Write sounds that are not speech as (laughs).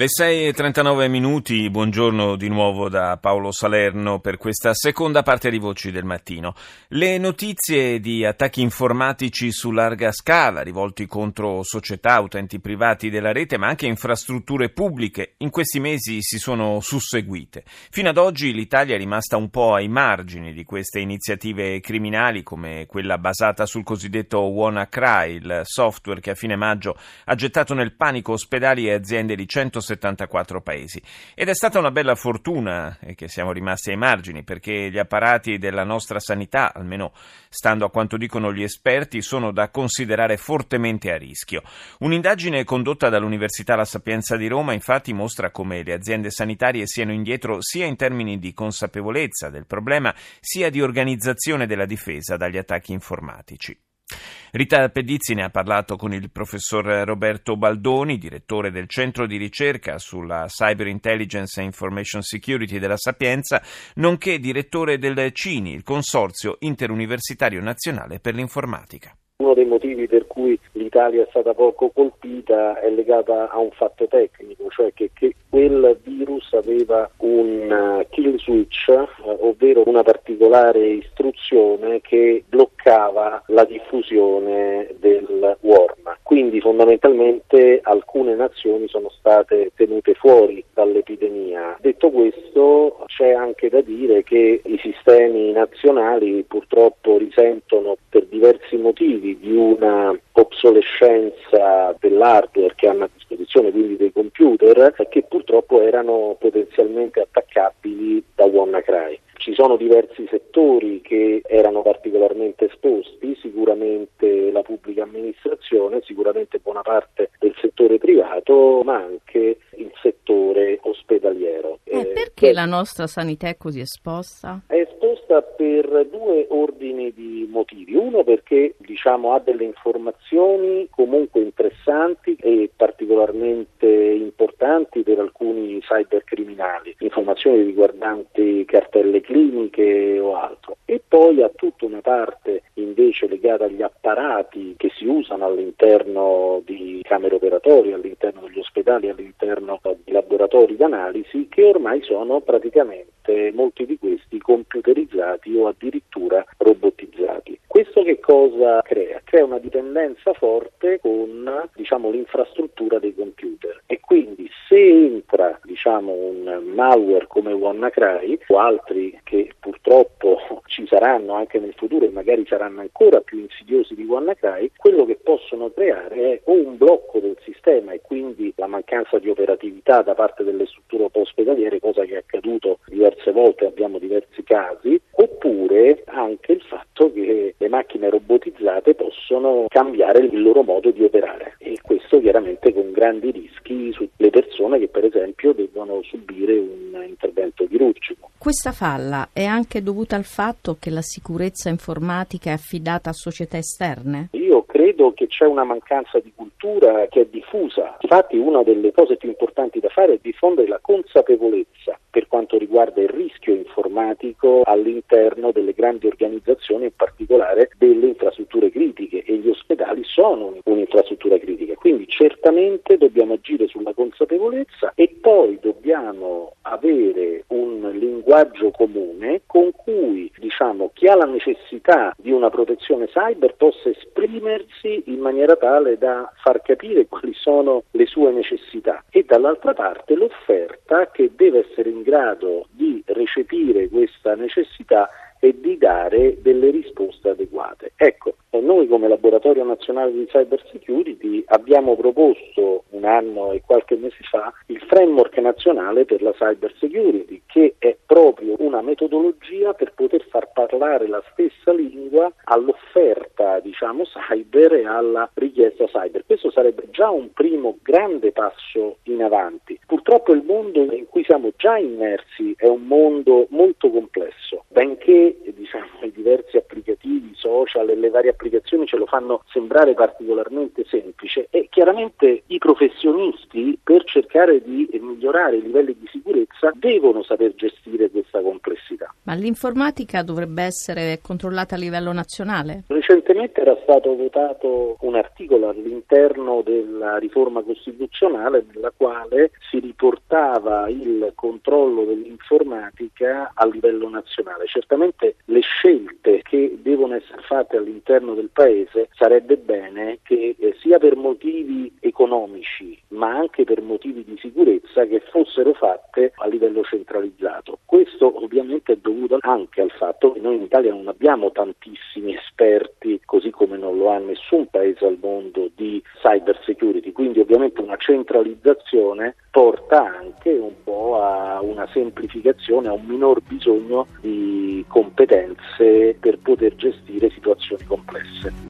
Le 6.39 minuti, buongiorno di nuovo da Paolo Salerno per questa seconda parte di Voci del Mattino. Le notizie di attacchi informatici su larga scala rivolti contro società, utenti privati della rete, ma anche infrastrutture pubbliche, in questi mesi si sono susseguite. Fino ad oggi l'Italia è rimasta un po' ai margini di queste iniziative criminali, come quella basata sul cosiddetto WannaCry, il software che a fine maggio ha gettato nel panico ospedali e aziende di 160 174 paesi. Ed è stata una bella fortuna che siamo rimasti ai margini perché gli apparati della nostra sanità, almeno stando a quanto dicono gli esperti, sono da considerare fortemente a rischio. Un'indagine condotta dall'Università La Sapienza di Roma infatti mostra come le aziende sanitarie siano indietro sia in termini di consapevolezza del problema sia di organizzazione della difesa dagli attacchi informatici. Rita Pedizzi ne ha parlato con il professor Roberto Baldoni, direttore del Centro di ricerca sulla Cyber Intelligence e Information Security della Sapienza, nonché direttore del CINI, il Consorzio Interuniversitario Nazionale per l'Informatica. Uno dei motivi per cui l'Italia è stata poco colpita è legata a un fatto tecnico, cioè che, che quel virus aveva un uh, kill switch, uh, ovvero una particolare istruzione che bloccava la diffusione del worm. Quindi fondamentalmente alcune nazioni sono state tenute fuori dall'epidemia. Detto questo c'è anche da dire che i sistemi nazionali purtroppo risentono per diversi motivi di una obsolescenza dell'hardware che hanno a disposizione, quindi dei computer, che purtroppo erano potenzialmente attaccabili da WannaCry. Ci sono diversi settori che erano particolarmente esposti, sicuramente la pubblica amministrazione, sicuramente buona parte del settore privato, ma anche il settore ospedaliero. Eh, perché eh, la nostra sanità è così esposta? È esposta per due ordini di motivi. Uno perché diciamo, ha delle informazioni comunque interessanti e particolarmente importanti per alcuni cybercriminali, informazioni riguardanti cartelle cliniche o altro. E poi ha tutta una parte invece legata agli apparati che si usano all'interno di camere operatorie, all'interno degli ospedali, all'interno di laboratori d'analisi che ormai sono praticamente molti di questi computerizzati o addirittura robotizzati. Questo che cosa crea? Crea una dipendenza forte con diciamo, l'infrastruttura dei computer e quindi se entra diciamo, un malware come WannaCry o altri che purtroppo (laughs) ci saranno anche nel futuro e magari saranno ancora più insidiosi di WannaCry, quello che possono creare è o un blocco del sistema e quindi la mancanza di operatività da parte delle strutture ospedaliere, cosa che è accaduto diverse volte, abbiamo diversi casi, oppure anche il fatto macchine robotizzate possono cambiare il loro modo di operare e questo chiaramente con grandi rischi sulle persone che per esempio devono subire un intervento chirurgico. Questa falla è anche dovuta al fatto che la sicurezza informatica è affidata a società esterne? Io credo che c'è una mancanza di cultura che è diffusa. Infatti una delle cose più importanti da fare è diffondere la consapevolezza per quanto riguarda il rischio informatico all'interno delle grandi organizzazioni, in particolare delle infrastrutture critiche e gli ospedali sono un'infrastruttura critica. Quindi certamente dobbiamo agire sulla consapevolezza e poi dobbiamo avere un linguaggio comune con cui diciamo, chi ha la necessità di una protezione cyber possa esprimersi in maniera tale da far capire quali sono le sue necessità e dall'altra parte l'offerta che deve essere in grado di recepire questa necessità e di dare delle risposte. Ecco, noi come Laboratorio Nazionale di Cyber Security abbiamo proposto un anno e qualche mese fa il framework nazionale per la cyber security, che è proprio una metodologia per poter far parlare la stessa lingua all'offerta, diciamo, cyber e alla richiesta cyber. Questo sarebbe già un primo grande passo in avanti. Purtroppo il mondo in cui siamo già immersi è un mondo molto complesso benché diciamo, i diversi applicativi social e le varie applicazioni ce lo fanno sembrare particolarmente semplice e chiaramente i professionisti per cercare di migliorare i livelli di sicurezza devono saper gestire questa complessità. Ma l'informatica dovrebbe essere controllata a livello nazionale? Recentemente era stato votato un articolo all'interno della riforma costituzionale nella quale si riportava il controllo dell'informatica a livello nazionale. Certamente le scelte fatte all'interno del Paese sarebbe bene che eh, sia per motivi economici ma anche per motivi di sicurezza che fossero fatte a livello centralizzato. Questo ovviamente è dovuto anche al fatto che noi in Italia non abbiamo tantissimi esperti, così come non lo ha nessun paese al mondo, di cyber security, quindi ovviamente una centralizzazione porta anche un po' a una semplificazione, a un minor bisogno di competenze per poter gestire situazioni complesse.